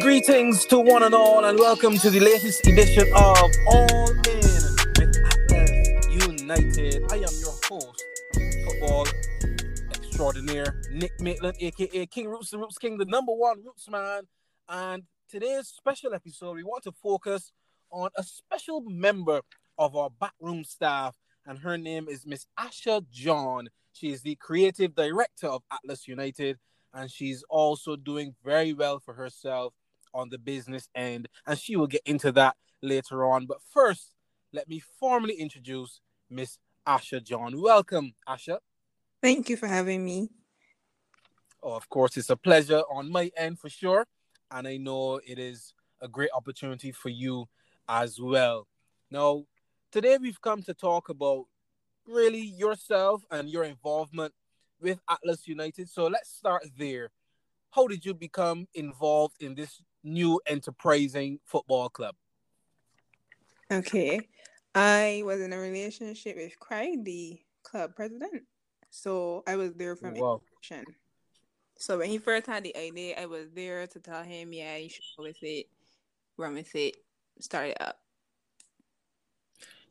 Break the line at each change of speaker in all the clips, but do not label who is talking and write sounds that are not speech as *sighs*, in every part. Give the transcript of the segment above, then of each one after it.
Greetings to one and all, and welcome to the latest edition of All In with Atlas United. I am your host, football extraordinaire Nick Maitland, aka King Roots, the Roots King, the number one Roots man. And today's special episode, we want to focus on a special member of our backroom staff, and her name is Miss Asha John. She is the creative director of Atlas United, and she's also doing very well for herself on the business end, and she will get into that later on. But first, let me formally introduce Miss Asha John. Welcome, Asha.
Thank you for having me.
Oh, of course, it's a pleasure on my end for sure, and I know it is a great opportunity for you as well. Now, today we've come to talk about really yourself and your involvement with Atlas United. So let's start there. How did you become involved in this new enterprising football club?
Okay. I was in a relationship with Craig, the club president. So I was there from
Wow.
inception. So when he first had the idea, I was there to tell him, yeah, you should go with it, run with it, start it up.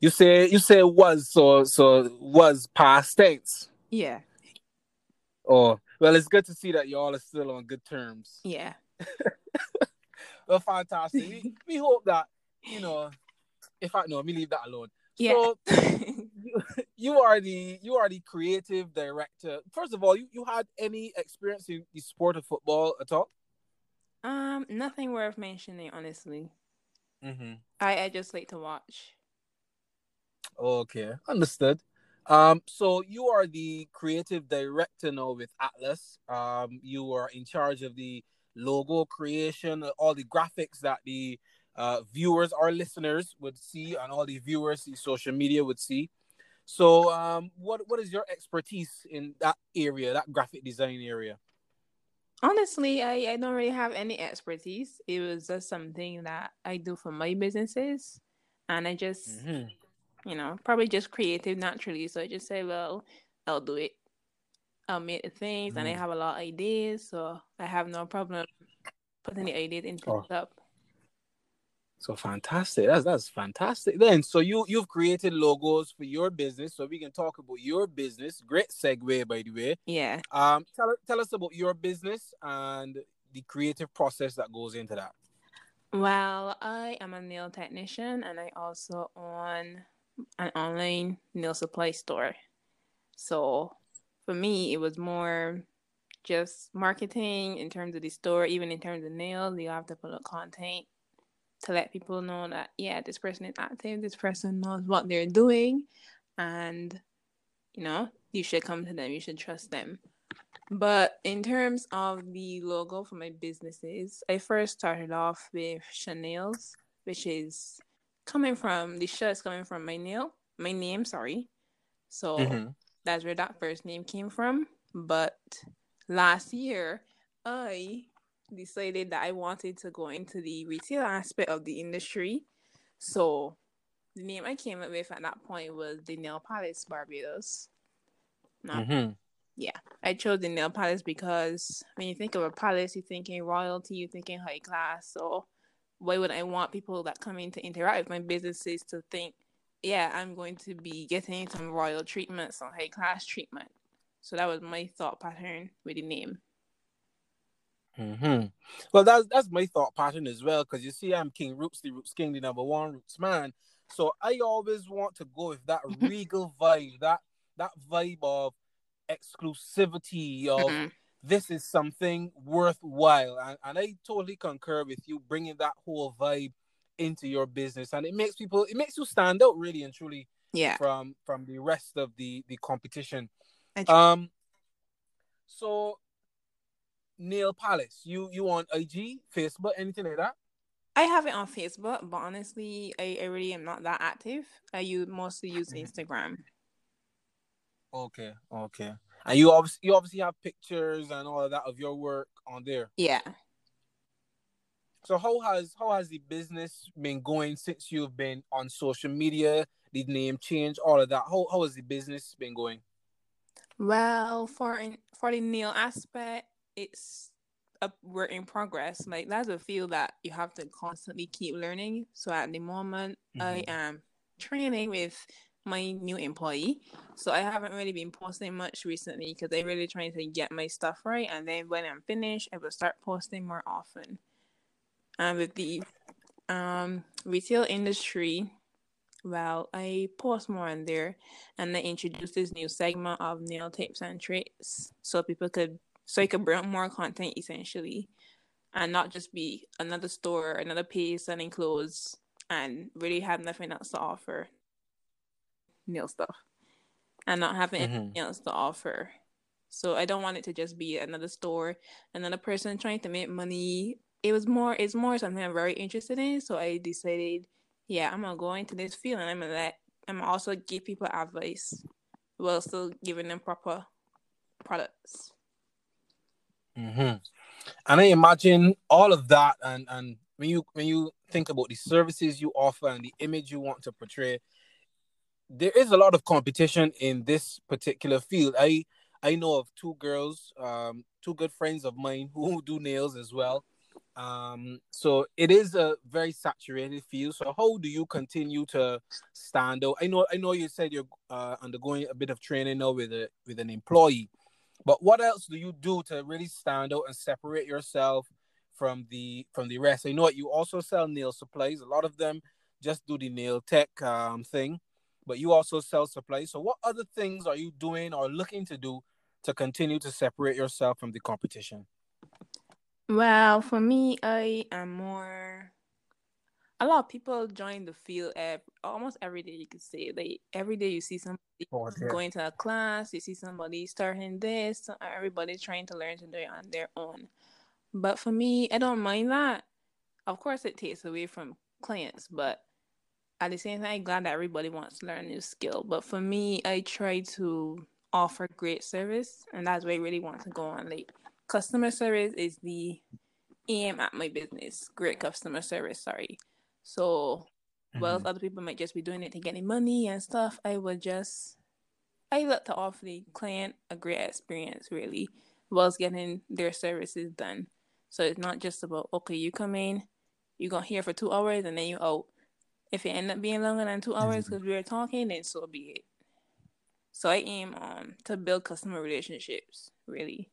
You say you say was so so was past tense.
Yeah.
Oh well, it's good to see that y'all are still on good terms.
Yeah. *laughs*
Well, fantastic. we, *laughs* we hope that you know. If I no, me leave that alone.
Yeah.
So *laughs* you, you are the you are the creative director. First of all, you, you had any experience in the sport of football at all?
um, nothing worth mentioning, honestly.
Mm-hmm.
I, I just like to watch.
Okay, understood. Um, so you are the creative director now with Atlas. Um, you are in charge of the logo creation, all the graphics that the uh, viewers or listeners would see, and all the viewers the social media would see. So, um, what what is your expertise in that area, that graphic design area?
Honestly, I, I don't really have any expertise. It was just something that I do for my businesses. And I just,
Mhm.
you know, probably just creative naturally. So I just say, well, I'll do it. I'll make the things and I
Mhm.
have a lot of ideas. So I have no problem putting the ideas into
Oh.
up.
So fantastic. That's that's fantastic. Then, so you you've created logos for your business, so we can talk about your business. Great segue, by the way.
Yeah.
Um, tell tell us about your business and the creative process that goes into that.
Well, I am a nail technician and I also own an online nail supply store. So for me, it was more just marketing in terms of the store, even in terms of nails, you have to put up content to let people know that, yeah, this person is active, this person knows what they're doing, and you know, you should come to them, you should trust them. But in terms of the logo for my businesses, I first started off with Chanel's, which is coming from the shirt is coming from my nail, my name, sorry. So
Mhm.
that's where that first name came from. But last year, I decided that I wanted to go into the retail aspect of the industry. So the name I came up with at that point was the Nail Palace Barbados. Now,
Mhm.
I chose the nail palace because when you think of a palace, you're thinking royalty, you're thinking high class. So why would I want people that come in to interact with my businesses to think, yeah, I'm going to be getting some royal treatment, some high class treatment. So that was my thought pattern with the name.
hmm Well, that's that's my thought pattern as well. Because you see, I'm King Roots, the Roots King, the number one Roots man. So I always want to go with that *laughs* regal vibe, that that vibe of exclusivity of
Mhm.
this is something worthwhile, and, and I totally concur with you bringing that whole vibe into your business, and it makes people, it makes you stand out really and truly
Yeah.
from from the rest of the the competition. Um, so Nail Palace, you you on IG, Facebook, anything like that?
I have it on Facebook, but honestly, I, I really am not that active. I use mostly use
Mhm.
Instagram.
Okay, okay. And you obviously you obviously have pictures and all of that of your work on there.
Yeah.
So how has how has the business been going since you've been on social media? The name change, all of that. How how has the business been going?
Well, for in, for the nail aspect, it's a work in progress. Like that's a field that you have to constantly keep learning. So at the moment, mm-hmm. I am training with my new employee. So I haven't really been posting much recently because I'm really trying to get my stuff right. And then when I'm finished, I will start posting more often. And with the um, retail industry, well, I post more on there and I introduced this new segment of nail tips and tricks so people could so you could bring more content essentially and not just be another store, another page selling clothes and really have nothing else to offer nail stuff and not having mm-hmm. anything else to offer. So I don't want it to just be another store, another person trying to make money. It was more it's more something I'm very interested in. So I decided, yeah, I'm gonna go into this field and I'm gonna let I'm also give people advice while still giving them proper products.
Mm-hmm. And I imagine all of that, and and when you when you think about the services you offer and the image you want to portray, there is a lot of competition in this particular field. I I know of two girls, um, two good friends of mine who do nails as well. Um, so it is a very saturated field. So how do you continue to stand out? I know I know you said you're uh, undergoing a bit of training now with a with an employee, but what else do you do to really stand out and separate yourself from the from the rest? I know what? you also sell nail supplies. A lot of them just do the nail tech um, thing, but you also sell supplies. So what other things are you doing or looking to do to continue to separate yourself from the competition?
Well, for me, I am more a lot of people join the field every, almost every day. You could say like every day you see somebody oh, going to a class, you see somebody starting this. Everybody trying to learn to do it on their own. But for me, I don't mind that. Of course, it takes away from clients, but at the same time, I'm glad that everybody wants to learn a new skill. But for me, I try to offer great service, and that's where I really want to go on. Like customer service is the aim at my business. Great customer service. Sorry. So, mm-hmm. well, other people might just be doing it to get any money and stuff. I would just, I look to offer the client a great experience, really, whilst getting their services done. So it's not just about okay, you come in, you got here for two hours, and then you out. If it end up being longer than two hours because mm-hmm. we were talking, then so be it. So I aim um to build customer relationships, really.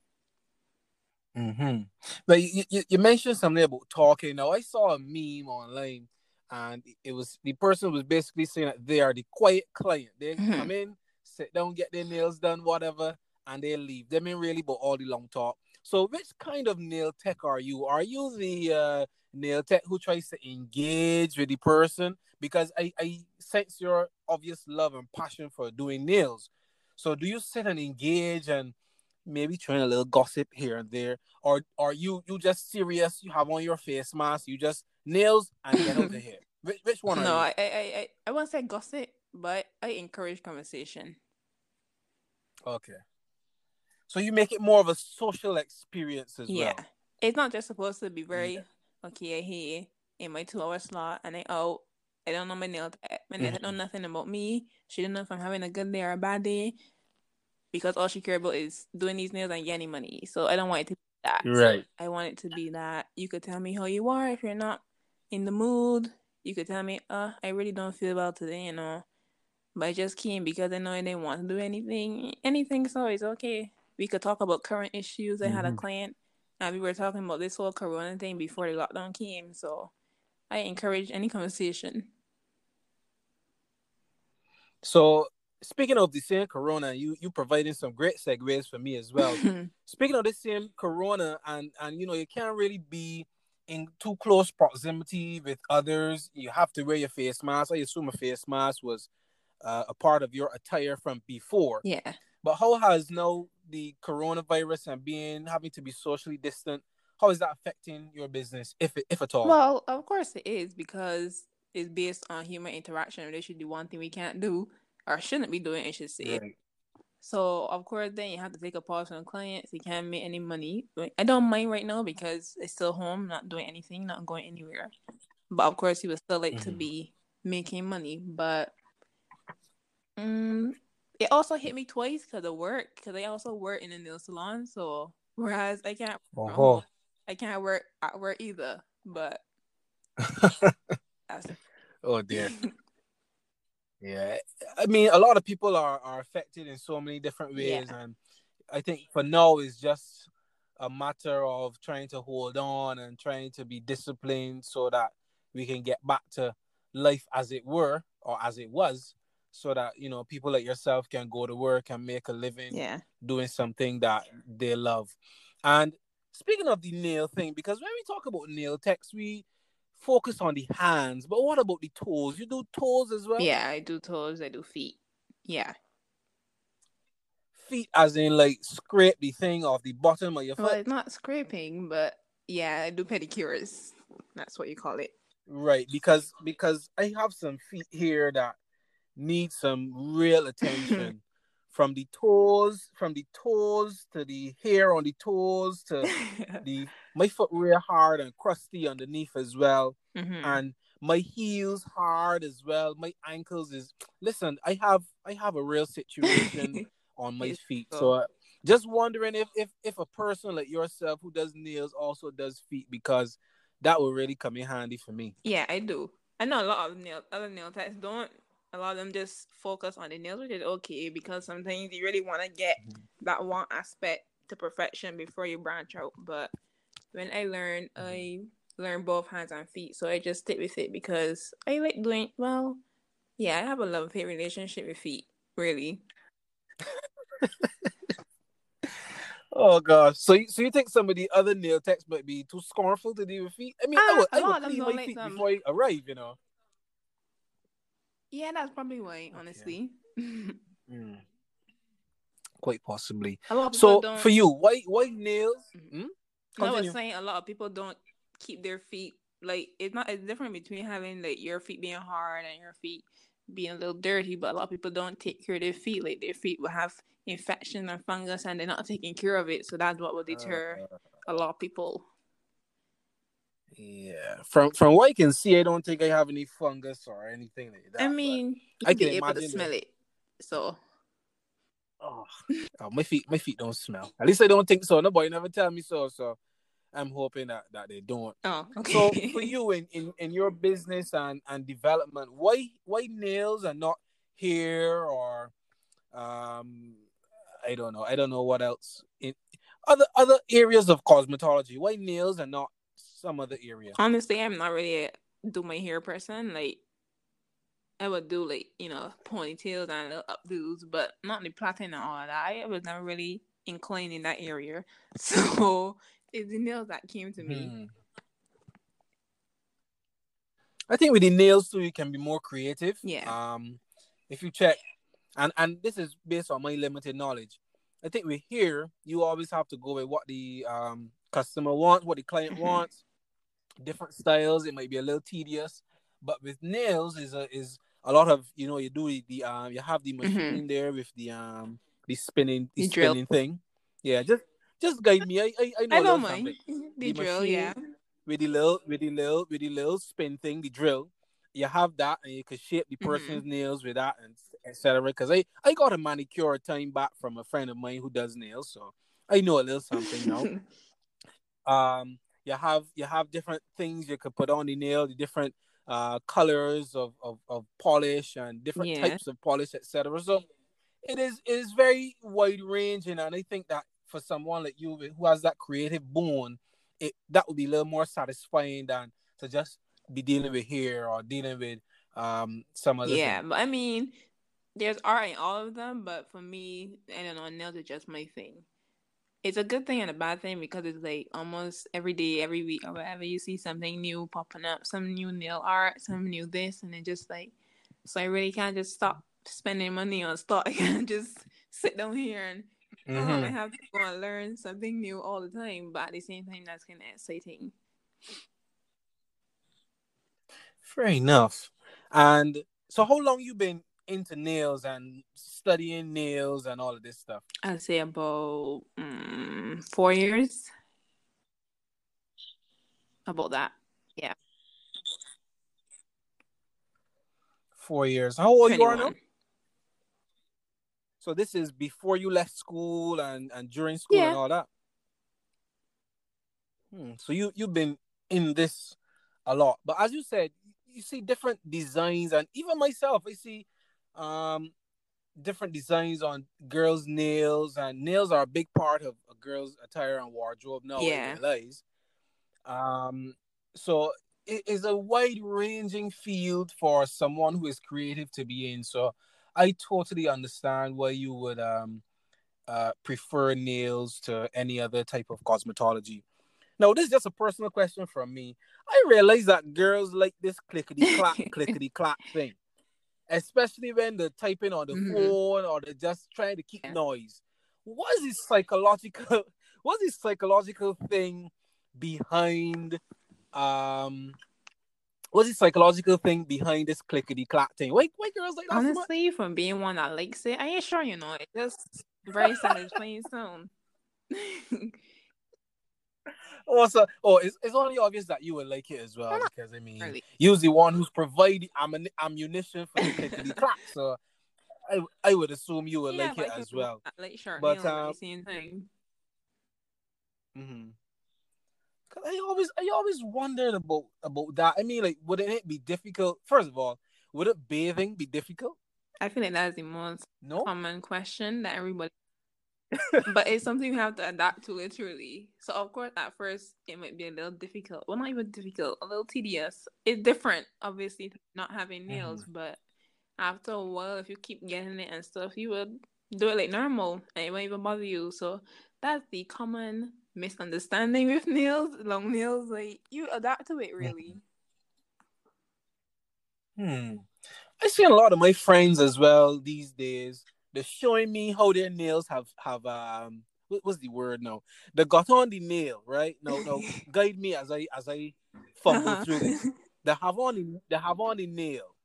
Mm-hmm. But you, you, you mentioned something about talking. Now I saw a meme online and it was the person was basically saying that they are the quiet client. They mm-hmm. come in, sit down, get their nails done, whatever, and they leave. They mean really but all the long talk. So which kind of nail tech are you? Are you the uh, nail tech who tries to engage with the person? Because I, I sense your obvious love and passion for doing nails. So do you sit and engage and maybe trying a little gossip here and there, or are you you just serious? You have on your face mask, you just nails and get over *laughs* here. Which, which one?
No, I, I I I won't say gossip, but I encourage conversation.
Okay. So you make it more of a social experience as yeah. well.
Yeah, it's not just supposed to be very yeah. okay. I here in my two hour slot, and I out. I don't know my nail. My nail mm-hmm. know nothing about me. She don't know if I'm having a good day or a bad day because all she cares about is doing these nails and getting money. So I don't want it to be that.
Right.
I want it to be that you could tell me how you are if you're not in the mood. You could tell me, uh, I really don't feel well today, you know. But I just came because I know I didn't want to do anything. Anything, so it's okay. We could talk about current issues. I mm-hmm. had a mm-hmm. client and we were talking about this whole corona thing before the lockdown came. So I encourage any conversation.
So speaking of the same corona, you you providing some great segues for me as well. *laughs* speaking of the same corona, and and you know you can't really be in too close proximity with others. You have to wear your face mask. I assume a face mask was uh, a part of your attire from before.
Yeah.
But how has now the coronavirus and being having to be socially distant? How is that affecting your business, if if at all?
Well, of course it is because it's based on human interaction. And this should be one thing we can't do or shouldn't be doing, I should say. Right. So of course, then you have to take a pause from clients. You can't make any money. I don't mind right now because it's still home, not doing anything, not going anywhere. But of course, he would still like mm-hmm. to be making money. But um, it also hit me twice because of work. Because I also work in a nail salon. So whereas I can't, uh-huh. I can't work at work either, but *laughs* that's
oh dear. *laughs* Yeah, I mean, a lot of people are are affected in so many different ways,
Yeah.
and I think for now it's just a matter of trying to hold on and trying to be disciplined so that we can get back to life as it were or as it was, so that you know people like yourself can go to work and make a living
yeah.
doing something that they love. And speaking of the nail thing, because when we talk about nail techs, we focus on the hands, but what about the toes? You do toes as well?
Yeah, I do toes, I do feet. Yeah.
Feet, as in like scrape the thing off the bottom of your
Well,
foot.
it's not scraping, but yeah, I do pedicures. That's what you call it.
Right, because because I have some feet here that need some real *laughs* attention. from the toes, from the toes to the hair on the toes to *laughs* the my foot real hard and crusty underneath as well.
Mhm.
and my heels hard as well. My ankles is listen. I have I have a real situation *laughs* on my feet,
so-
so uh, just wondering if if if a person like yourself who does nails also does feet because that would really come in handy for me.
Yeah, I do. I know a lot of nail other nail techs don't. A lot of them just focus on the nails, which is okay because sometimes you really want to get
Mhm.
that one aspect to perfection before you branch out. But when I learned, I learned both hands and feet, so I just stick with it because I like doing. Well, yeah, I have a love hate relationship with feet. Really, *laughs*
Oh gosh, so you, so you think some of the other nail techs might be too scornful to deal with feet? I mean, I
Ah,
would,
a
I
lot
would clean
don't
my
like
feet
them.
before I arrive, you know.
yeah, that's probably why. Honestly, *laughs*
Mm. Quite possibly.
a lot of people
So
don't.
for you, white white nails.
Mhm. No, I
Continue.
was saying a lot of people don't keep their feet like it's not it's different between having like your feet being hard and your feet being a little dirty, but a lot of people don't take care of their feet. Like their feet will have infection and fungus and they're not taking care of it. So that's what will deter
Uh,
a lot of people.
Yeah, from from what I can see, I don't think I have any fungus or anything like that.
I mean,
I
can be able to smell it. So
oh, *sighs* oh, my feet, my feet don't smell. At least I don't think so. Nobody never tell me so. So I'm hoping that that they don't.
oh okay.
So for *laughs* you in, in, in your business and, and development, why why nails are not hair or um I don't know. I don't know what else in other other areas of cosmetology. Why nails are not some other area?
honestly, I'm not really a do my hair person. Like I would do like you know ponytails and little updos, but not the plaiting and all that. I was never really inclined in that area, *laughs* so it's the nails that came to me.
Hmm. I think with the nails too, you can be more creative.
Yeah.
Um, if you check, and and this is based on my limited knowledge. I think with here, you always have to go with what the um customer wants, what the client *laughs* wants. Different styles, it might be a little tedious, but with nails is a is a lot of you know you do the, um you have the machine there with the um the spinning the,
Mm-hmm. The drill.
spinning thing. Yeah, just just guide me. I I, I know
I don't mind
something *laughs*
the,
The
drill.
machine,
Yeah,
with the little with the little with the little spin thing, the drill. You have that, and you can shape the
Mhm.
person's nails with that, and etc. Because I I got a manicure a time back from a friend of mine who does nails, so I know a little something now. *laughs* um, you have you have different things you could put on the nail, the different uh colors of of, of polish and different
Yeah.
types of polish, etc. So it is it is very wide ranging, and I think that for someone like you who has that creative bone, it that would be a little more satisfying than to just be dealing with hair or dealing with um some other
yeah.
thing.
But I mean, there's art in all of them. But for me, I don't know. Nails are just my thing. It's a good thing and a bad thing because it's like almost every day, every week, or whatever, you see something new popping up, some new nail art, some new this, and it just like, so I really can't just stop spending money on stuff. *laughs* I can't just sit down here and oh, I
Mhm.
have to go and learn something new all the time. But at the same time, that's kind of exciting.
Fair enough. And so, how long you been into nails and studying nails and all of this stuff?
I'd say about mm, four years. About that. yeah.
Four years. How old you are now? So this is before you left school and and during school
Yeah.
and all that. Hmm, so you you've been in this a lot, but as you said, you see different designs, and even myself, I see um different designs on girls' nails, and nails are a big part of a girl's attire and wardrobe now. Yeah. I realize. Um, so it is a wide ranging field for someone who is creative to be in. So I totally understand why you would um uh prefer nails to any other type of cosmetology. Now, this is just a personal question from me. I realize that girls like this clickety clack, *laughs* clickety clack thing especially when they're typing on the mm-hmm. phone or they're just trying to keep yeah. noise. What is this psychological? *laughs* What's this psychological thing behind? Um, what's the psychological thing behind this clickety clack thing? Why, why girls like that?
Honestly, so from being one that likes it, I ain't sure you know it. Just very satisfying sound.
Also, oh, it's, it's only obvious that you would like it as well because I mean, really? you're the one who's providing am- ammunition for the clickety *laughs* clack. So I I would assume you would yeah, like it as well.
Like sure, but um, same thing.
Mm-hmm. I always I always wondered about about that. I mean, like, wouldn't it be difficult? First of all, would it bathing be difficult?
I feel like that's the most no? common question that everybody *laughs* but it's something you have to adapt to literally. So of course at first it might be a little difficult. Well not even difficult, a little tedious. It's different, obviously, not having nails, mm-hmm. but after a while if you keep getting it and stuff, you would do it like normal and it won't even bother you. So that's the common misunderstanding with nails, long nails. Like you adapt to it really.
Hmm. I see a lot of my friends as well these days they're showing me how their nails have have um what was the word now? They got on the nail, right? No, no, *laughs* guide me as I as I fumble uh-huh. through this. They have on the, they have on the nail,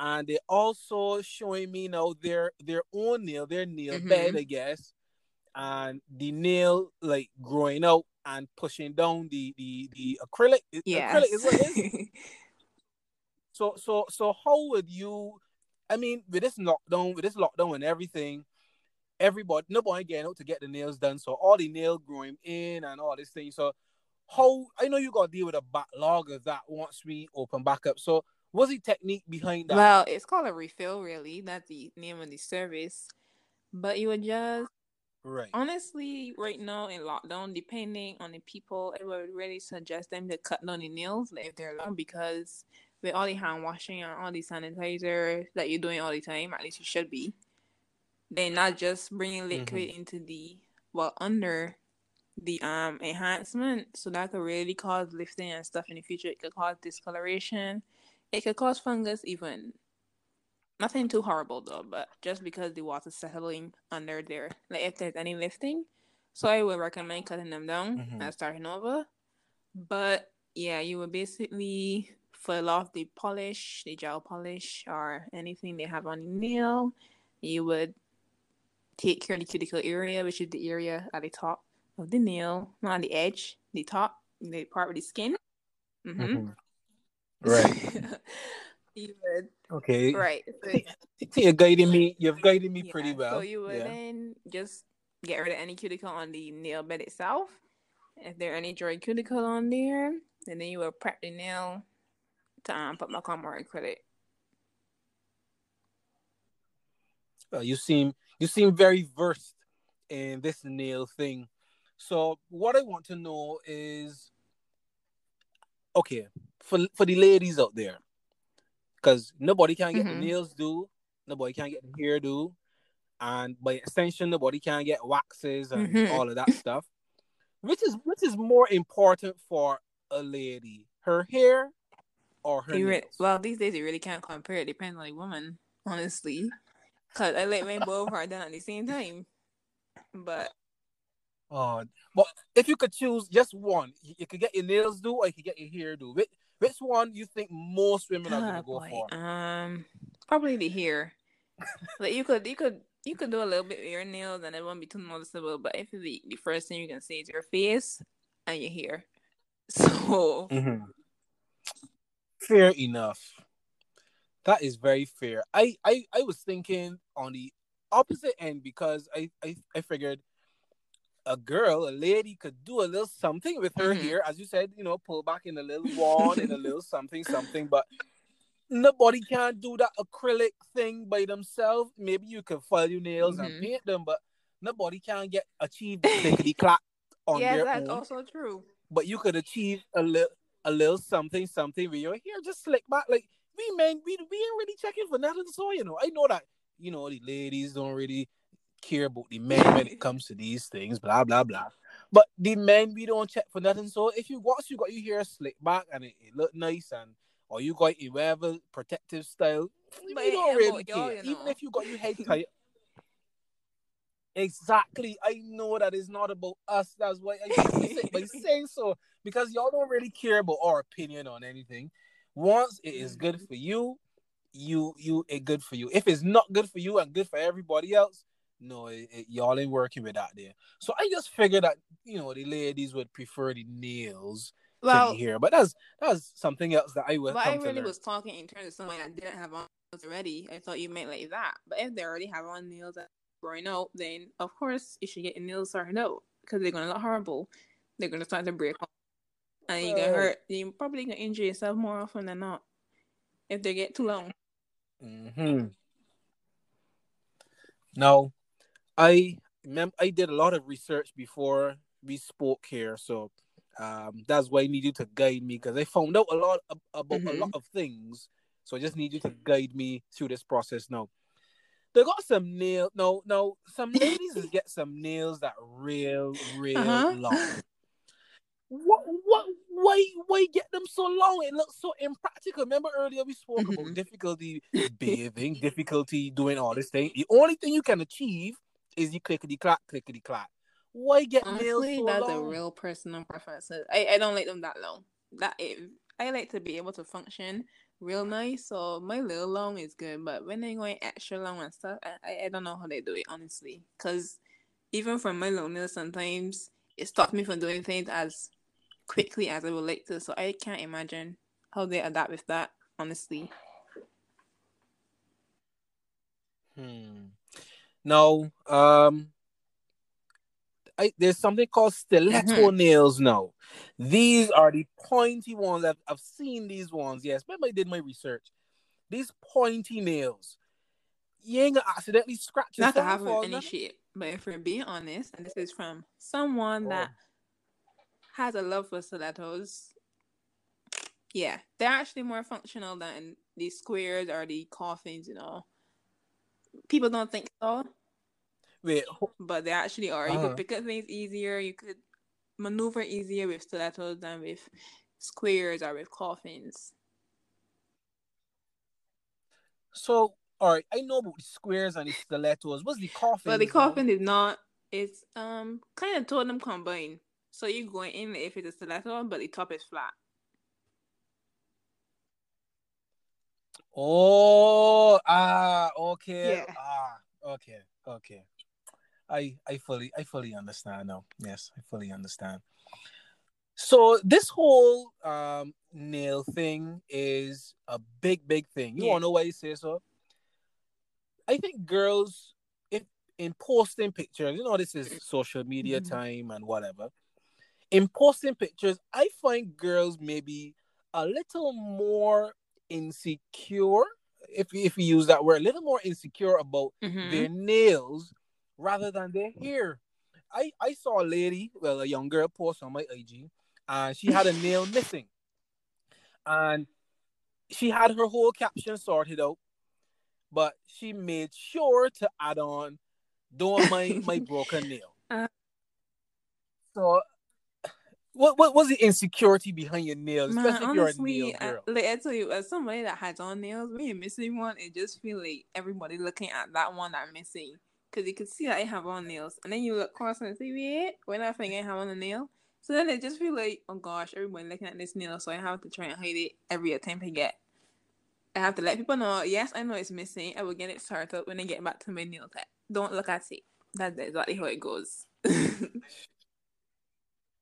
and they're also showing me now their their own nail, their nail mm-hmm. bed, I guess, and the nail like growing out and pushing down the the the acrylic.
Yeah,
acrylic is what it is. *laughs* so so so how would you I mean, with this lockdown, with this lockdown and everything, everybody, nobody getting out to get the nails done. So all the nail growing in and all this thing. So how I know you got to deal with a backlog of that once we open back up. So what's the technique behind that?
Well, it's called a refill, really. That's the name of the service. But you would just
Right.
Honestly, right now in lockdown, depending on the people, I would really suggest them to cut down the nails if they're long because with all the hand washing and all the sanitizer that you're doing all the time, at least you should be. Then not just bringing liquid mm-hmm. into the well under the um enhancement, so that could really cause lifting and stuff in the future. It could cause discoloration. It could cause fungus even. Nothing too horrible though, but just because the water's settling under there, like if there's any lifting, so I would recommend cutting them down mm-hmm. and starting over. But yeah, you would basically fill off the polish, the gel polish, or anything they have on the nail. You would take care of the cuticle area, which is the area at the top of the nail, not on the edge, the top, the part with the skin. Mm-hmm. Mm-hmm. *laughs*
Right.
you would.
Okay.
Right.
So, *laughs* you're guiding me. You've guided me
yeah,
pretty well.
So you would yeah. then just get rid of any cuticle on the nail bed itself. If there are any dry cuticle on there, and then you will prep the nail to um, put my camera credit.
Uh, you seem you seem very versed in this nail thing. So what I want to know is, okay, for for the ladies out there, because nobody can get mm-hmm. the nails do, nobody can get the hair do, and by extension, nobody can get waxes and mm-hmm. all of that *laughs* stuff. Which is which is more important for a lady, her hair or her
re- well, these days you really can't compare. It depends on the woman, honestly. Cause I let my both are done at the same time. But
oh, but if you could choose just one, you could get your nails do or you could get your hair do. Which, which one you think most women are gonna ah, go boy. for?
Um, probably the hair. like you could, you could, you could do a little bit with your nails and it won't be too noticeable. But if the the first thing you can see is your face and your hair, *laughs* so. Mm-hmm
fair enough. That is very fair. I, I, I was thinking on the opposite end because I, I, I figured a girl, a lady could do a little something with her
Mhm.
hair, as you said, you know, pull back in a little wand and a little something, something, but nobody can do that acrylic thing by themselves. Maybe you can file your nails and
Mhm.
paint them, but nobody can get achieve the clickety clack *laughs* on
yeah,
their
that's also true.
But you could achieve a little a little something, something with your hair just slick back. Like we men, we we ain't really checking for nothing. So you know, I know that you know the ladies don't really care about the men when it comes to these things, blah blah blah. But the men we don't check for nothing. So if you once you got your hair slick back and it, it look nice and or you got it whatever protective style, we don't really
about y'all,
care.
you
Even if you got your head *laughs* tight. Exactly. I know that it's not about us. That's why I say by saying so because y'all don't really care about our opinion on anything. Once it is good for you, you you it good for you. If it's not good for you and good for everybody else, no, it, it- y'all ain't working with that there. So I just figured that you know the ladies would prefer the nails to
Well,
the hair, but that's that's something else that I will
but I really
learn.
was talking in terms of someone that didn't have on nails already. I thought you meant like that. But if they already have on nails growing out, then of course you should get your nails started out because they're gonna look horrible. They're gonna start to break off, and you get
Right.
hurt. You're probably gonna injure yourself more often than not if they get too long.
hmm Now, I mem- I did a lot of research before we spoke here, so um, that's why I need you to guide me because I found out a lot ab- about a
Mhm.
lot of things. So I just need you to guide me through this process now. They got some nail. No, no, some ladies get some nails that real, real
Uh-huh.
long. What, what, why, why get them so long? It looks so impractical. Remember earlier we spoke about
Mhm.
difficulty *laughs* bathing, difficulty doing all this thing. The only thing you can achieve is you clickety clack, clickety clack. Why get nails
Honestly,
so
that's
long?
a real personal preference. I, I don't like them that long. That it, I like to be able to function real nice. So my little long is good, but when they're going extra long and stuff, I, I, I don't know how they do it honestly. Cause even from my long nails, sometimes it stops me from doing things as quickly as I would like to. So I can't imagine how they adapt with that. Honestly,
Hmm. Now, um, I, there's something called stiletto
Mhm.
nails now. These are the pointy ones. I've, I've seen these ones. Yes, but I did my research. These pointy nails. You ain't gonna accidentally scratch
not to have any
nothing?
shape. But if we're being honest, and this is from someone that
Oh.
Has a love for stilettos. Yeah, they're actually more functional than the squares or the coffins, you know. People don't think so,
Wait,
but they actually are. You
Uh-huh.
could pick up things easier, you could maneuver easier with stilettos than with squares or with coffins.
so all right. I know about the squares and the stilettos. What's the coffin?
But the coffin is not it's um kind of them combined. So you go in if it's a stiletto, but the top is flat.
Oh, ah, okay,
Yeah.
ah, okay, okay. I I fully I fully understand now. Yes, I fully understand. So this whole um nail thing is a big big thing. You
Yeah.
wanna know why you say so? I think girls if in posting pictures, you know this is social media
Mhm.
time and whatever. In posting pictures, I find girls maybe a little more insecure, if if we use that word, a little more insecure about
Mhm.
their nails rather than their hair. I I saw a lady, well, a young girl post on my IG, and she had a nail *laughs* missing, and she had her whole caption sorted out, but she made sure to add on, "Don't mind my *laughs* broken nail."
Uh.
so, what what was the insecurity behind your nails,
Man,
especially if you're a
honestly,
nail
I, like I tell you, as somebody that has on nails, when you're missing one, it just feel like everybody looking at that one that I'm missing. Because you can see that I have on nails. And then you look across and see, wait, when I think I have on a nail. So then it just feel like, oh gosh, everybody looking at this nail, so I have to try and hide it every attempt I get. I have to let people know, yes, I know it's missing. I will get it started when I get back to my nail tech. Don't look at it. That's exactly how it goes. *laughs*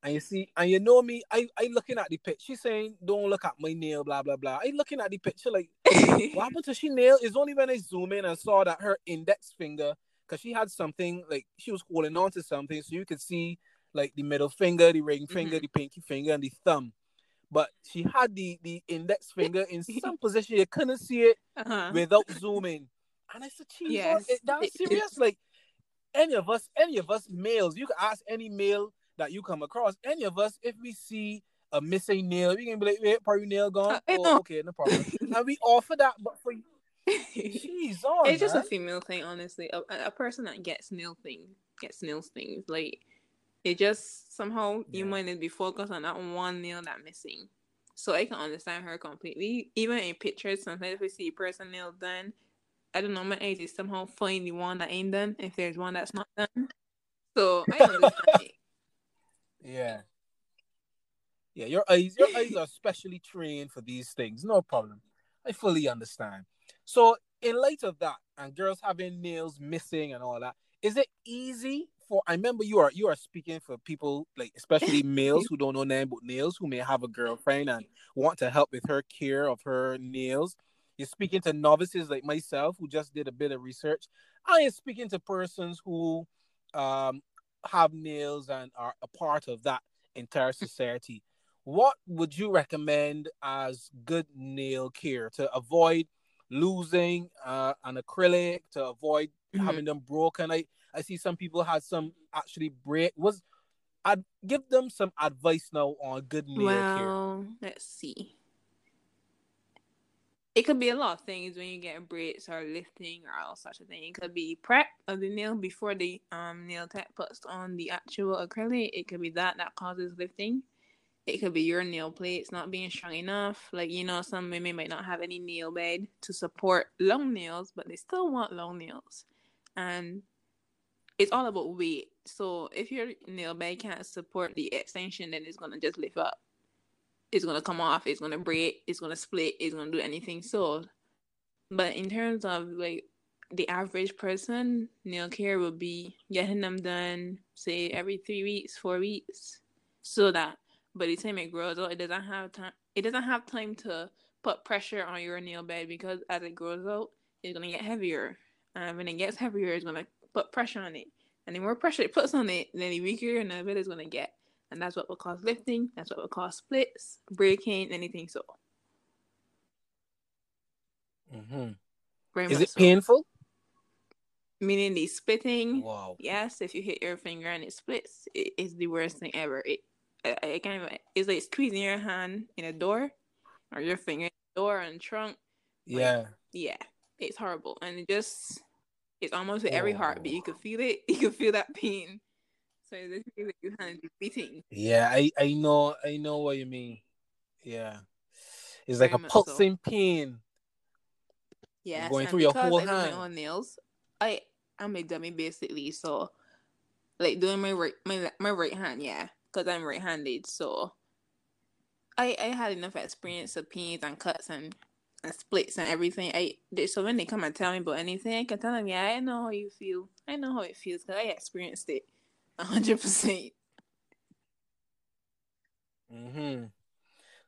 And you see, and you know me, I I looking at the picture. She's saying, "Don't look at my nail," blah blah blah. I looking at the picture like, *laughs* what happened to she nail? It's only when I zoom in and saw that her index finger because she had something like she was holding on to something, so you could see like the middle finger, the ring finger,
Mhm.
the pinky finger, and the thumb. But she had the the index finger in *laughs* some position you couldn't see it
Uh-huh.
without zooming. And I said, "Geez,
Yes.
it, that's serious." Like any of us, any of us males, you can ask any male that you come across. Any of us, if we see a missing nail, we can be like, "Wait, probably nail gone."
Uh,
oh, okay, no problem. *laughs* and we offer that, but for jeez, on,
it's just a female thing, honestly. A, a person that gets nail thing gets nail things. Like it just somehow you
Yeah.
might need to be focused on that one nail that missing. So I can understand her completely. Even in pictures, sometimes if we see a person nail done, I don't know, my age is somehow find the one that ain't done if there's one that's not done. So I understand it.
Yeah. Yeah, your eyes, your eyes are specially trained for these things. No problem. I fully understand. So, in light of that, and girls having nails missing and all that, is it easy for? I remember you are you are speaking for people like especially *laughs* males who don't know nothing about nails, who may have a girlfriend and want to help with her care of her nails. You're speaking to novices like myself who just did a bit of research. I am speaking to persons who um, have nails and are a part of that entire society. What would you recommend as good nail care to avoid losing uh, an acrylic, to avoid
Mhm.
having them broken? I, I see some people had some actually break. Was I'd give them some advice now on good nail care.
Well, let's see. It could be a lot of things when you get braids or lifting or all such a thing. It could be prep of the nail before the um nail tech puts on the actual acrylic. It could be that that causes lifting. It could be your nail plates not being strong enough. Like you know, some women might not have any nail bed to support long nails, but they still want long nails, and it's all about weight. So if your nail bed can't support the extension, then it's gonna just lift up it's gonna come off, it's gonna break, it's gonna split, it's gonna do anything. So, but in terms of like the average person, nail care will be getting them done, say every three weeks, four weeks, so that by the time it grows out, it doesn't have time. It doesn't have time to put pressure on your nail bed because as it grows out, it's gonna get heavier, and when it gets heavier, it's gonna put pressure on it. And the more pressure it puts on it, then the weaker your nail bed is gonna get and that's what will cause lifting. That's what will cause splits, breaking, anything. So,
Mm-hmm.
very
Is it
so.
painful?
Meaning the splitting.
Wow.
Yes, if you hit your finger and it splits, it is the worst thing ever. It, I, I can't even. It's like squeezing your hand in a door, or your finger in a door and trunk.
Yeah.
Yeah, it's horrible, and it just. It's almost with every heartbeat. You can feel it. *laughs* You can feel that pain. So it's feel like your hand is beating.
Yeah, I, I know I know what you mean. Yeah. It's like
Very
a
much so.
pulsing pain.
Yes,
going through your whole
I
hand.
my own nails, I I'm a dummy basically. So, like doing my right my my right hand, yeah, because I'm right-handed. So, I I had enough experience of pains and cuts and and splits and everything. I they- so when they come and tell me about anything, I can tell them, yeah, I know how you feel. I know how it feels because I experienced it, hundred percent.
hmm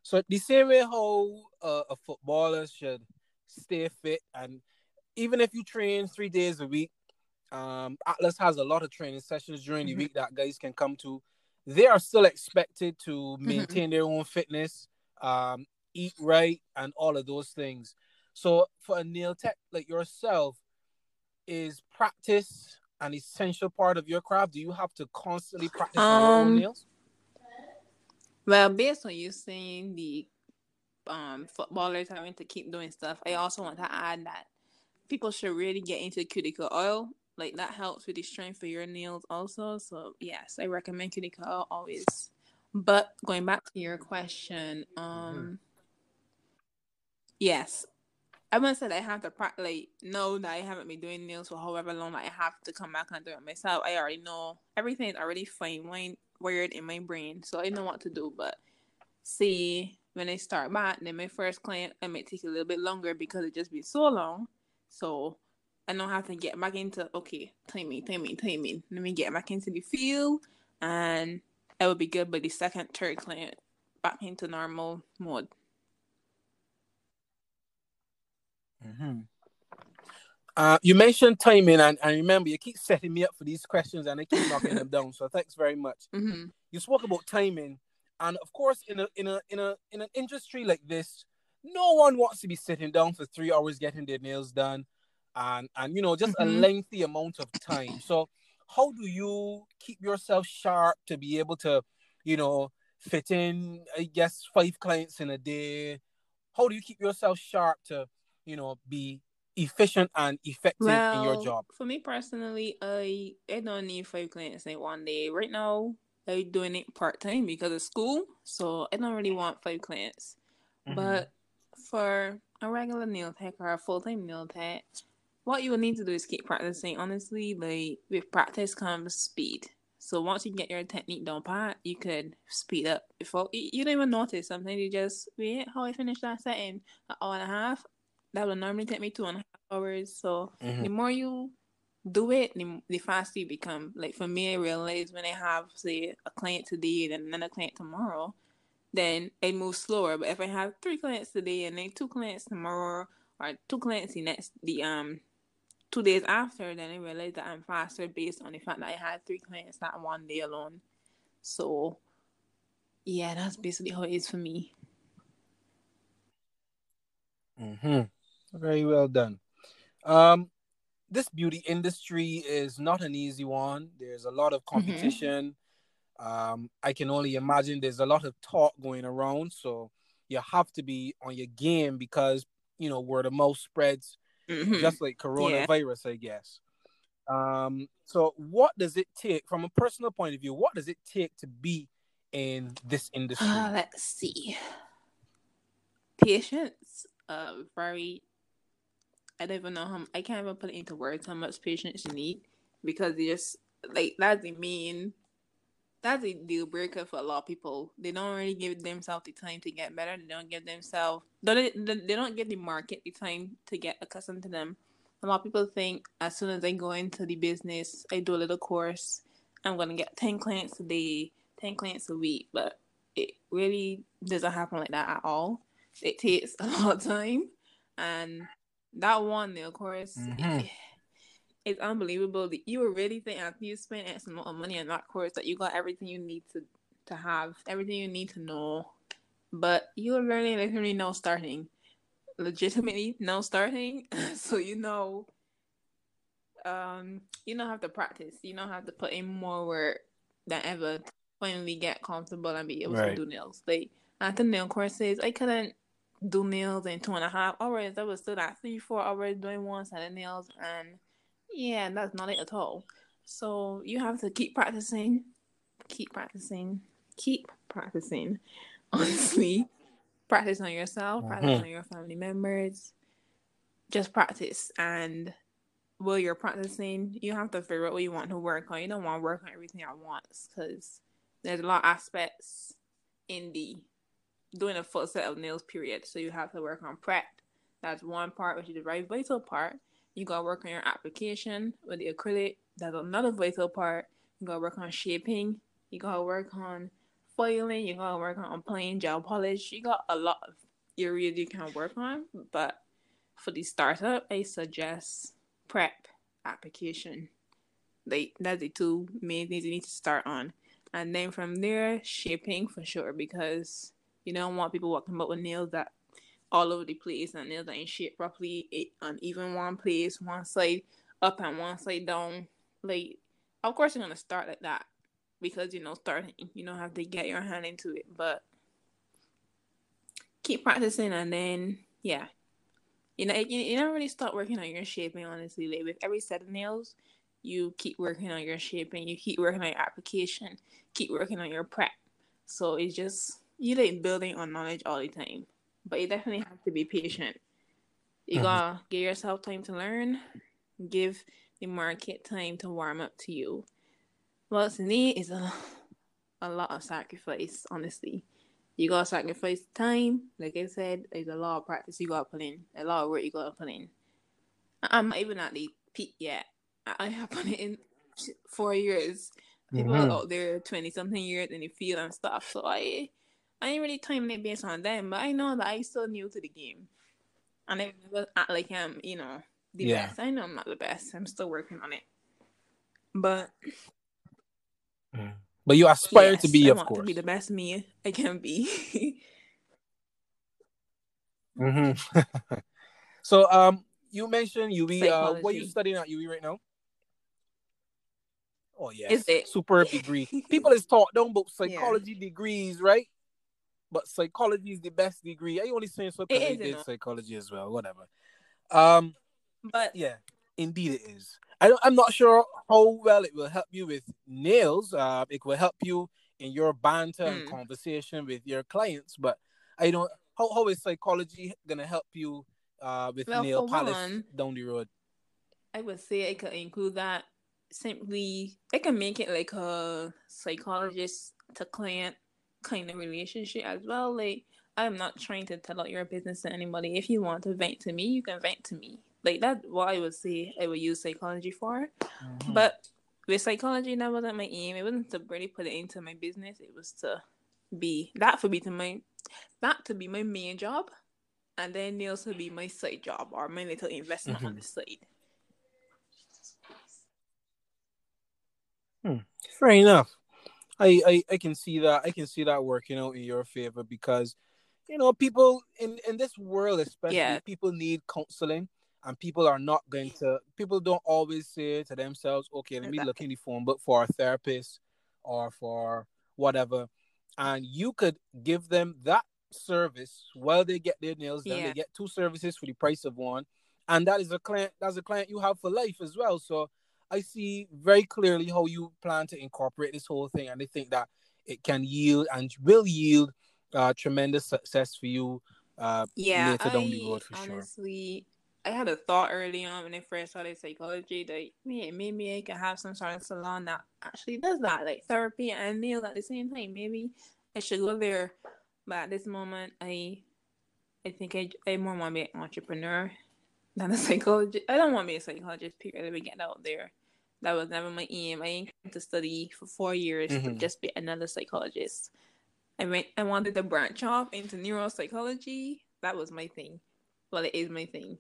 So the same way how uh, a footballer should stay fit, and even if you train three days a week, um, Atlas has a lot of training sessions during the
Mhm.
week that guys can come to. They are still expected to
Mm-hmm.
maintain their own fitness, um, eat right, and all of those things. So for a nail tech like yourself, is practice an essential part of your craft? Do you have to constantly practice on your own
Um,
nails?
Well, based on you saying the um footballers having to keep doing stuff, I also want to add that people should really get into cuticle oil. Like that helps with the strength of your nails also. So yes, I recommend cuticle oil always. But going back to your question, um yes. I must say that I have to pra- like know that I haven't been doing nails for however long that I have to come back and do it myself. I already know everything is already fine wi- wired in my brain, so I know what to do. But see, when I start back, then my first client, it might take a little bit longer because it just been so long. So I know how to get back into okay, timing, timing, timing. Let me get back into the feel, and it will be good But the second, third client back into normal mode.
Hmm Uh, you mentioned timing, and, and remember, you keep setting me up for these questions, and I keep knocking them down. So thanks very much. *laughs*
Mm-hmm.
You spoke about timing, and of course, in a in a in a in an industry like this, no one wants to be sitting down for three hours getting their nails done, and and you know just
Mhm.
a lengthy amount of time. So how do you keep yourself sharp to be able to, you know, fit in? I guess five clients in a day. How do you keep yourself sharp to, you know, be efficient and effective in your job?
For me personally, I I don't need five clients in one day. Right now, I'm doing it part time because of school, so I don't really want five clients.
Mm-hmm.
But for a regular nail tech or a full time nail tech, what you will need to do is keep practicing. Honestly, like with practice comes speed. So once you get your technique down pat, you could speed up. Before you you don't even notice. Sometimes you just wait how I finish that set in an hour and a half. That would normally take me two and a half hours. So
Mhm.
the more you do it, the, the faster you become. Like for me, I realize when I have say a client today and then another client tomorrow, then it moves slower. But if I have three clients today and then two clients tomorrow or two clients the next the um two days after, then I realize that I'm faster based on the fact that I had three clients that one day alone. So yeah, that's basically how it is for me.
hmm Very well done. Um, this beauty industry is not an easy one. There's a lot of competition. Um, I can only imagine there's a lot of talk going around. So you have to be on your game because you know word of mouth spreads
Mhm.
just like coronavirus, I guess. Um, so what does it take from a personal point of view? What does it take to be in this industry?
Uh, let's see. Patience. Uh, very. I don't even know how. I can't even put it into words how much patience you need because you just like that's the main. That's a deal breaker for a lot of people. They don't really give themselves the time to get better. They don't give themselves. They don't. They don't give the market the time to get accustomed to them. A lot of people think as soon as I go into the business, I do a little course, I'm gonna get ten clients a day, ten clients a week, but it really doesn't happen like that at all. It takes *laughs* a lot of time, and that one nail course,
Mhm.
it's unbelievable. that You were really think after you spend X amount of money on that course that you got everything you need to to have, everything you need to know, but you're learning literally no starting, legitimately no starting. *laughs* so you know, um, you don't have to practice. You don't have to put in more work than ever to finally get comfortable and be able
Right.
to do nails. Like after nail courses, I couldn't do nails in two and a half hours. I was still at three, four hours doing one set of nails, and yeah, that's not it at all. So you have to keep practicing, keep practicing, keep practicing. *laughs* Honestly, practice on yourself, practice
Mhm.
on your family members. Just practice, and while you're practicing, you have to figure out what you want to work on. You don't want to work on everything at once because there's a lot of aspects in the doing a full set of nails period. So you have to work on prep. That's one part, which is the very vital part. You gotta work on your application with the acrylic. That's another vital part. You gotta work on shaping. You gotta work on foiling. You gotta work on plain gel polish. You got a lot of areas you can work on. But for the startup, I suggest prep application. Like that's the two main things you need to start on. And then from there, shaping for sure because you don't want people walking about with nails that all over the place and nails that ain't shaped properly it, on even one place, one side up and one side down. Like, of course, you're gonna start like that because you know starting. You don't have to get your hand into it, but keep practicing and then yeah, you know you, you never really start working on your shaping. Honestly, like with every set of nails, you keep working on your shaping. You keep working on your application. Keep working on your prep. So it's just you like building on knowledge all the time. But you definitely have to be patient. You
Mhm.
gotta give yourself time to learn. Give the market time to warm up to you. To me, is a a lot of sacrifice. Honestly, you gotta sacrifice time. Like I said, there's a lot of practice you gotta put in. A lot of work you gotta put in. I'm not even at the peak yet. I have put in four years. People
Mhm.
out there twenty something years in the field and stuff. So I I ain't really timing it based on them, but I know that I still new to the game. And I never act like I'm, you know, the
Yeah.
best. I know I'm not the best. I'm still working on it. But
But you aspire to be,
I
of
want
course.
to be the best me I can be. *laughs*
hmm *laughs* so, um, you mentioned UWI. Uh, what are you studying at UWI right now? Oh yes,
Is it?
superb degree. *laughs* People is taught about
Yeah.
psychology degrees, right? But psychology is the best degree. Are you only saying so because I did psychology as well? Whatever. Um,
but
yeah, indeed it is. I don't, I'm not sure how well it will help you with nails. Uh, it will help you in your banter and
Mm.
conversation with your clients, but I don't. How how is psychology gonna help you uh with
Well,
nail polish
one-
down the road?
I would say I could include that simply I can make it like a psychologist to client kind of relationship as well. Like I'm not trying to tell out your business to anybody. If you want to vent to me, you can vent to me. Like that's what I would say I would use psychology for.
Mhm.
But with psychology, that wasn't my aim. It wasn't to really put it into my business. It was to be that for me to my that to be my main job, and then nails to be my side job or my little investment on
Mhm.
the side. Hmm.
Fair enough. I, I I can see that. I can see that working out in your favor because, you know, people in in this world, especially,
Yeah.
people need counseling, and people are not going to. People don't always say to themselves, "Okay, let me look in the phone book for a therapist or for whatever," and you could give them that service while they get their nails done.
Yeah.
They get two services for the price of one, and that is a client. That's a client you have for life as well. So. I see very clearly how you plan to incorporate this whole thing, and I think that it can yield and will yield uh, tremendous success for you uh,
Yeah,
later down the
I
road for sure.
honestly, I had a thought early on when I first started psychology that man, maybe I could have some sort of salon that actually does that, like therapy and nail at the same time. Maybe I should go there. But at this moment, I, I think I, I more want to be an entrepreneur than a *laughs* psychologist. I don't want to be a psychologist. Period. Let me get out there. That was never my aim. I ain't to study for four years to
Mhm.
just be another psychologist. I went. I wanted to branch off into neuropsychology. That was my thing. Well, it is my thing.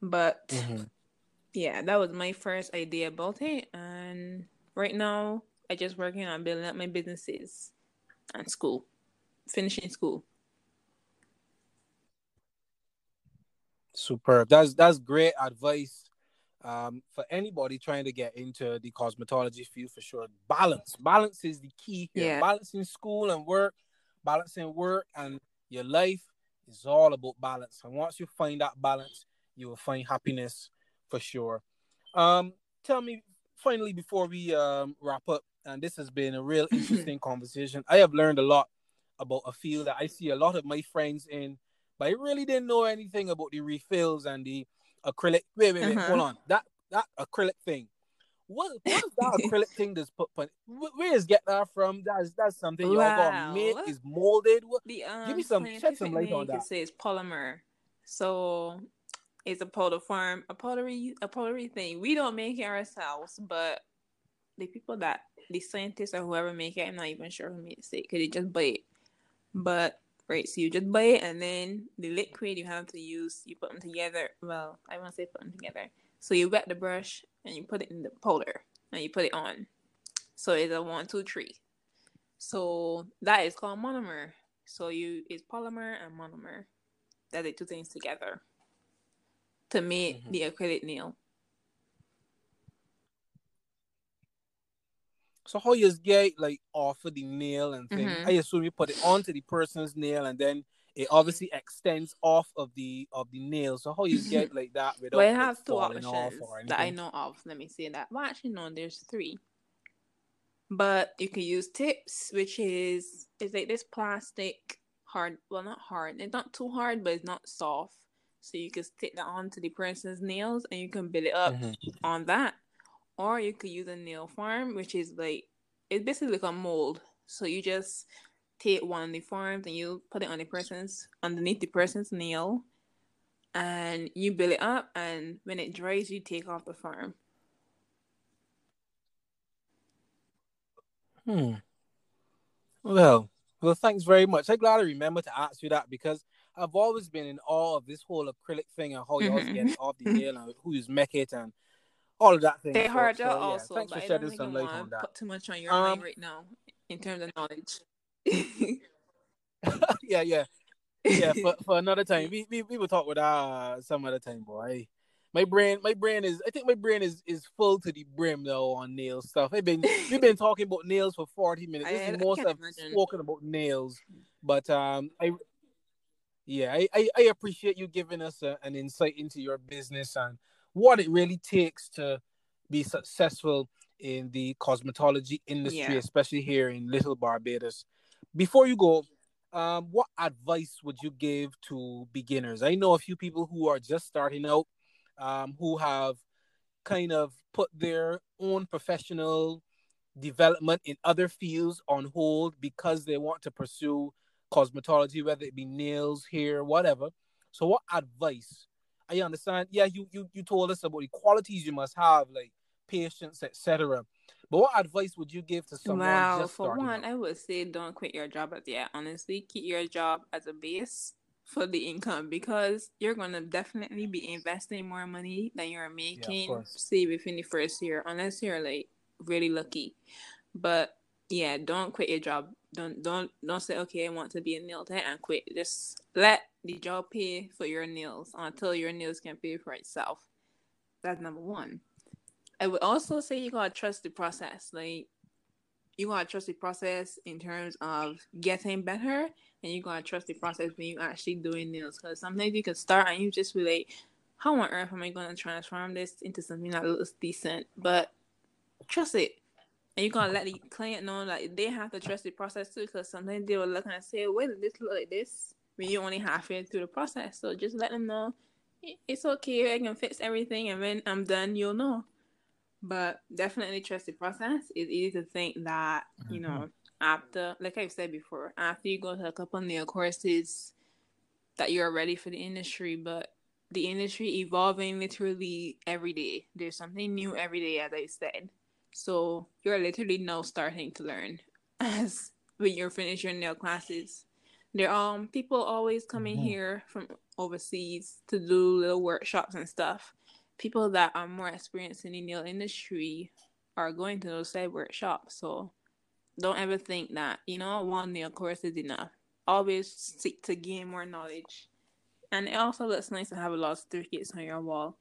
But
Mhm.
yeah, that was my first idea about it. And right now, I just working on building up my businesses and school, finishing school.
Superb. That's that's great advice um, for anybody trying to get into the cosmetology field for sure. Balance. Balance is the key here.
Yeah.
Balancing school and work, balancing work and your life is all about balance. And once you find that balance, you will find happiness for sure. Um, tell me finally before we um, wrap up, and this has been a real *laughs* interesting conversation. I have learned a lot about a field that I see a lot of my friends in, but I really didn't know anything about the refills and the acrylic. Wait, wait, wait,
Uh-huh.
hold on. That that acrylic thing. What what is that *laughs* acrylic thing that's put? put where is get that from? That's that's something y'all got made
Wow.
is molded. What,
The um,
Give me some- shed some light on that.
say it's polymer. So it's a powder form, a pottery, a pottery thing. We don't make it ourselves, but the people that the scientists or whoever make it, I'm not even sure who makes it because they just buy it. But right, so you just buy it, and then the liquid you have to use, you put them together. Well, I won't say put them together. So you wet the brush and you put it in the powder and you put it on. So it's a one, two, three. So that is called monomer. So you it's polymer and monomer. That the two things together to make
Mhm.
the acrylic nail.
So how you get like off of the nail and thing?
Mhm.
I assume you put it onto the person's nail and then it obviously extends off of the of the nail. So how you get like that *laughs* without
Well, it
like,
has two
falling off
options that I know of. Let me say that. Well, actually, no, there's three. But you can use tips, which is it's like this plastic hard. Well, not hard. It's not too hard, but it's not soft. So you can stick that onto the person's nails, and you can build it up
Mhm.
on that. Or you could use a nail form, which is like it's basically like a mold. So you just take one of the forms and you put it on the person's underneath the person's nail and you build it up and when it dries you take off the farm.
Hmm. Well, well, thanks very much. I'm glad I remember to ask you that because I've always been in awe of this whole acrylic thing and how you always
Mhm.
get off the *laughs* nail and who's make it and all of that thing.
They
So-
hard
so,
out
yeah,
also,
Thanks for shedding some light on that.
put too much on your
Um,
mind right now in terms of knowledge. *laughs*
yeah, yeah, yeah. For, *laughs* for another time, we, we we will talk with uh some other time, boy. My brain, my brain is. I think my brain is is full to the brim though on nail stuff. I've been *laughs* we've been talking about nails for forty minutes. This
I-
is most I've spoken about nails, but um, I yeah, I, I, I appreciate you giving us a, an insight into your business and what it really takes to be successful in the cosmetology industry,
Yeah.
especially here in Little Barbados. Before you go, um, what advice would you give to beginners? I know a few people who are just starting out, um, who have kind of put their own professional development in other fields on hold because they want to pursue cosmetology, whether it be nails, hair, whatever. So, what advice? I understand. Yeah, you you you told us about the qualities you must have, like patience, etc. But what advice would you give to someone
Wow,
just
for one,
out?
I would say don't quit your job at yet. Honestly, keep your job as a base for the income because you're gonna definitely be investing more money than you're making,
course.
say within the first year, unless you're like really lucky. But yeah, don't quit your job. Don't don't don't say okay, I want to be a nail tech and quit. Just let the job pay for your nails until your nails can pay for itself. That's number one. I would also say you gotta trust the process. Like you gotta trust the process in terms of getting better, and you gotta trust the process when you actually doing nails. Because sometimes you can start and you just be like, "How on earth am I gonna transform this into something that looks decent?" But trust it, and you gotta let the client know that they have to trust the process too. Because sometimes they will look and say, "Wait, this look like this?" When you only halfway through the process, so just let them know it's okay. I can fix everything, and when I'm done, you'll know but definitely trust the process. It's easy to think that you know mm-hmm. after, like I've said before, after you go to a couple nail courses, that you're ready for the industry. But the industry evolving literally every day. There's something new every day, as I said. So you're literally now starting to learn *laughs* as when you're finished your nail classes. There um people always coming
Mhm.
here from overseas to do little workshops and stuff people that are more experienced in the nail industry are going to those side workshops. So don't ever think that, you know, one nail course is enough. Always seek to gain more knowledge. And it also looks nice to have a lot of certificates on your wall.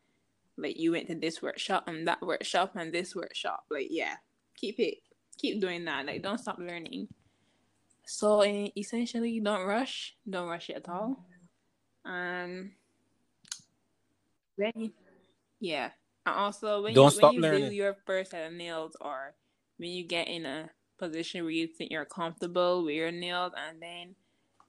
Like you went to this workshop and that workshop and this workshop. Like, yeah, keep it, keep doing that. Like, don't stop learning. So, essentially, don't rush. Don't rush it at all. Um, when you, yeah, and also when
Don't
you
stop
when you
learning.
do your first set of nails, or when you get in a position where you think you're comfortable with your nails, and then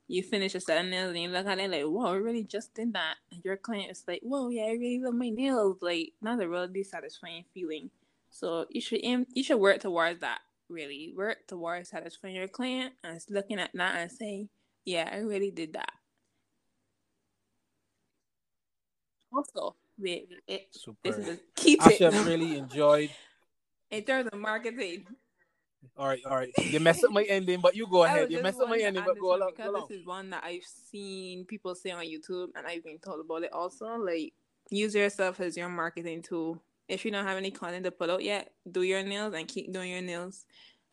you finish a set of nails, and you look at it like, "Whoa, I really just did that." And your client is like, "Whoa, yeah, I really love my nails." Like, not a really satisfying feeling. So you should aim, you should work towards that. Really work towards satisfying your client and looking at that and saying, "Yeah, I really did that." Also, wait, wait, this is a key
I
tip
should really enjoyed. *laughs*
in terms of marketing.
All right, all right. You messed up my ending, but you go ahead. You messed up my ending, but go along. Go
because
along.
this is one that I've seen people say on YouTube, and I've been told about it also. Like, use yourself as your marketing tool. If you don't have any content to put out yet, do your nails and keep doing your nails.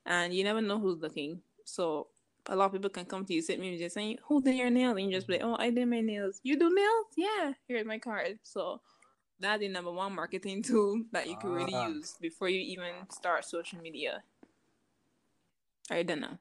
And you never know who's looking. So a lot of people can come to you, sit me and just saying, "Who did your nails?" And you just be like, "Oh, I did my nails." You do nails? Yeah. Here's my card. So that's the number one marketing *laughs* tool that you can really
Ah.
use before you even start social media. I don't know.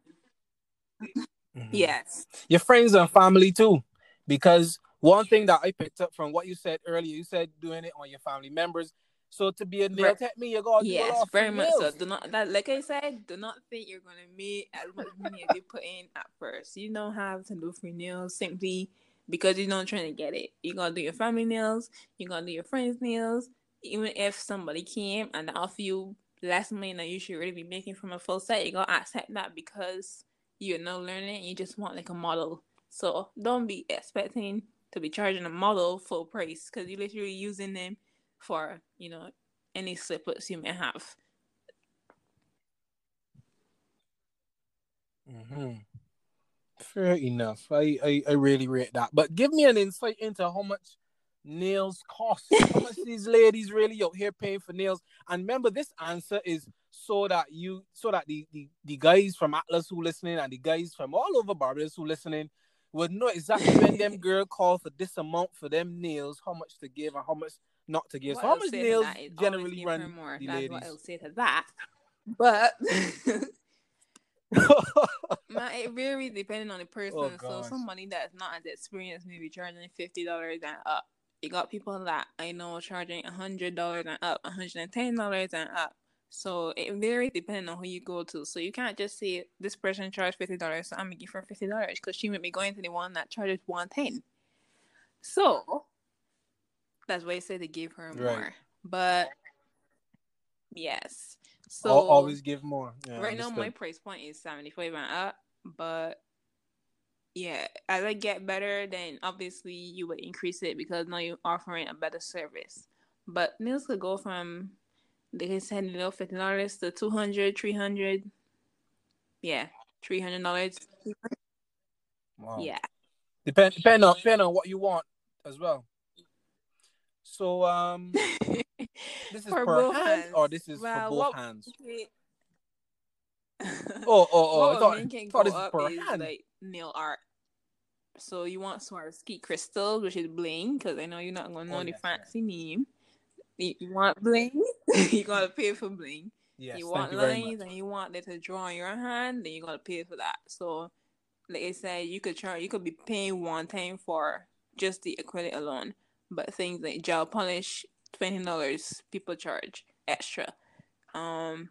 Mhm.
Yes.
Your friends and family too, because one thing that I picked up from what you said earlier, you said doing it on your family members. So to be a nail
Ver-
tech, me you gotta do a lot
Yes, very much so. Do not that like I said, do not think you're gonna make as much money as you put in at first. You don't have to do free nails simply because you're not trying to get it. You're gonna do your family nails, you're gonna do your friends' nails. Even if somebody came and offer you less money that you should really be making from a full set, you gotta accept that because you're not learning, you just want like a model. So don't be expecting to be charging a model full price because you're literally using them for, you know, any slippers you may have.
hmm Fair enough. I, I, I really rate that. But give me an insight into how much nails cost. *laughs* how much these ladies really out here paying for nails. And remember, this answer is so that you so that the, the, the guys from Atlas who listening and the guys from all over Barbados who listening would know exactly when them *laughs* girl call for this amount for them nails, how much to give and how much not to give.
What
so how much nails
that is always
generally run
more.
the
That's
ladies?
what I'll say to that. But *laughs* Man, it really depending on the person.
Oh,
so somebody that's not as experienced maybe charging fifty dollars and up. You got people that I know charging hundred dollars and up, hundred and ten dollars and up. So it varies depending on who you go to. So you can't just say this person charged fifty dollars, so I'm gonna give her fifty dollars because she might be going to the one that charges one ten. So that's why I say to give her more.
Right.
But yes. So
Al- always give more. Yeah,
right now my price point is 75 and up but yeah as i get better then obviously you would increase it because now you're offering a better service but nails could go from they can send you know 50 dollars to 200 300 yeah 300 dollars
Wow.
yeah
Depend depend on depend on what you want as well. So um *laughs* this is
For
per
both
hand
hands.
or this is
Well,
for both
what-
hands.
Okay. *laughs*
Oh oh oh I thought,
men can
thought
go up is like nail art. So you want Swarovski crystals, which is bling, because I know you're not gonna know
Oh,
the
yes, yes.
fancy name. You, want bling, *laughs* you gotta pay for bling.
yes,
you want
you
lines and you want it to draw on your hand, then you gotta pay for that. So, like I said, you could charge, you could be paying one time for just the acrylic alone, but things like gel polish, twenty dollars, people charge extra. Um,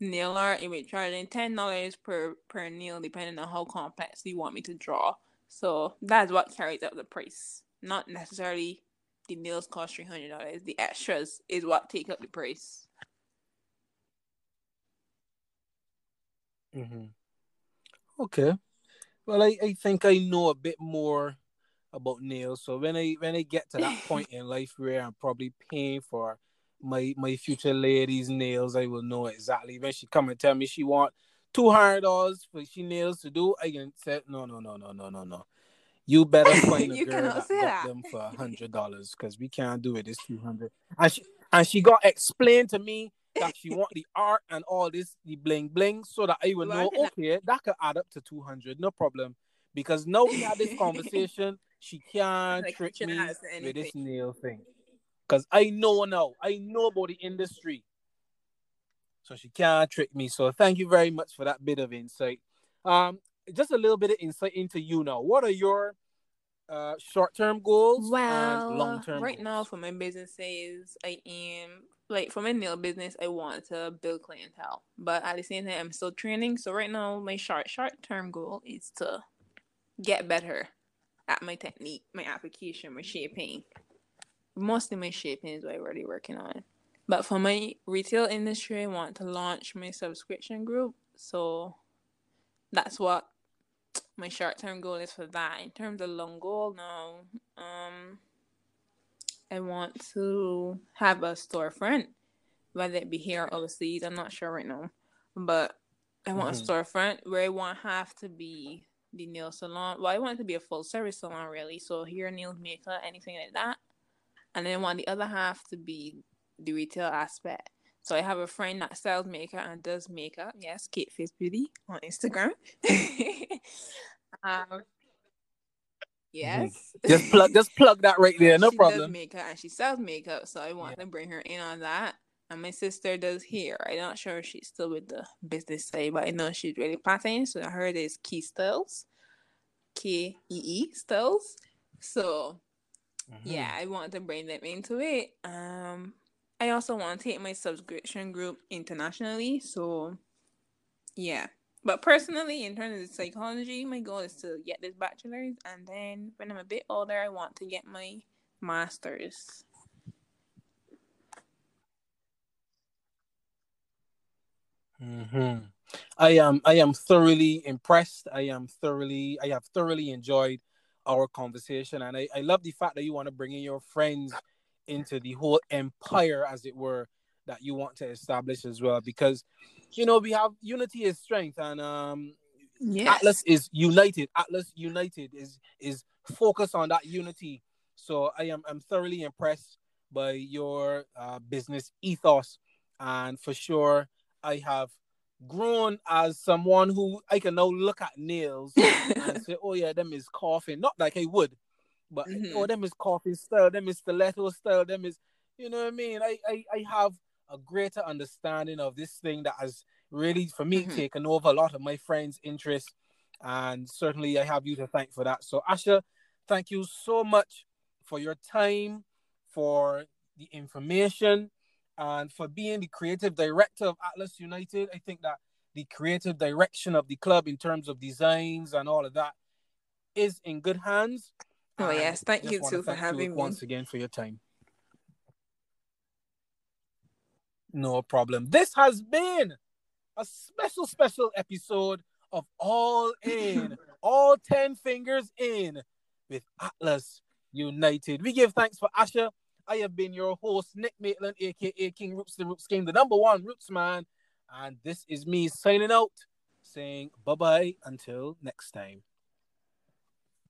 nail art, you be charging ten dollars per per nail, depending on how complex you want me to draw. So that's what carries up the price, not necessarily the nails cost three hundred dollars. The extras is what take up the price.
hmm Okay. Well, I, I think I know a bit more about nails. So when I when I get to that *laughs* point in life where I'm probably paying for my my future lady's nails, I will know exactly when she come and tell me she want two hundred dollars for she nails to do. I can say no no no no no no no. You better *laughs* find a
You
girl that got
that.
them for a *laughs* hundred dollars because we can't do it. It's two hundred. And she and she got explained to me that she want the art and all this the bling bling so that I will know okay that could add up to two hundred no problem because now we had this *laughs* conversation she can't
Like,
trick me with this nail thing because I know now I know about the industry so she can't trick me so thank you very much for that bit of insight um just a little bit of insight into you now what are your uh short-term goals and
Well,
long-term
right
goals?
now for my businesses, I am like for my nail business, I want to build clientele, but at the same time, I'm still training. So right now, my short short term goal is to get better at my technique, my application, my shaping. Mostly my shaping is what I'm already working on. But for my retail industry, I want to launch my subscription group. So that's what my short term goal is for that. In terms of long goal now, um I want to have a storefront, whether it be here or overseas. I'm not sure right now. But I want
Mhm.
a storefront where I won't have to be the nail salon. Well, I want it to be a full service salon really. So here nails, makeup, anything like that. And then want the other half to be the retail aspect. So I have a friend that sells makeup and does makeup. Yes, Kate Face Beauty on Instagram. *laughs* um, yes.
just plug just plug that right there no
she
problem
does makeup and she sells makeup, so I want
Yeah.
to bring her in on that. And my sister does hair. I'm not sure if she's still with the business side, but I know she's really planting. So I heard it's Key Styles, K E E Styles. So
Mhm.
yeah, I want to bring them into it. Um, I also want to take my subscription group internationally. So yeah, but personally, in terms of psychology, my goal is to get this bachelor's, and then when I'm a bit older, I want to get my master's.
Mhm. I am I am thoroughly impressed. I am thoroughly I have thoroughly enjoyed our conversation and I, I love the fact that you want to bring in your friends into the whole empire as it were that you want to establish as well because you know we have unity is strength and um
Yes.
Atlas is united. Atlas United is is focused on that unity. So I am I'm thoroughly impressed by your uh, business ethos, and for sure I have grown as someone who I can now look at nails *laughs* and say, "Oh yeah, them is coffin." Not like I would, but
Mhm.
oh, them is coffin style. Them is stiletto style. Them is, you know what I mean? I I, I have a greater understanding of this thing that has really, for me,
Mhm.
taken over a lot of my friends' interest, and certainly I have you to thank for that. So Asha, thank you so much for your time, for the information, and for being the creative director of Atlas United. I think that the creative direction of the club in terms of designs and all of that is in good hands.
Oh,
And
yes. Thank you too for having me.
once again for your time. No problem. This has been a special, special episode of All In, *laughs* All 10 Fingers In with Atlas United. We give thanks for Asha. I have been your host, Nick Maitland, aka King Roots, the Roots King, the number one Roots man. And this is me signing out, saying bye bye until next time.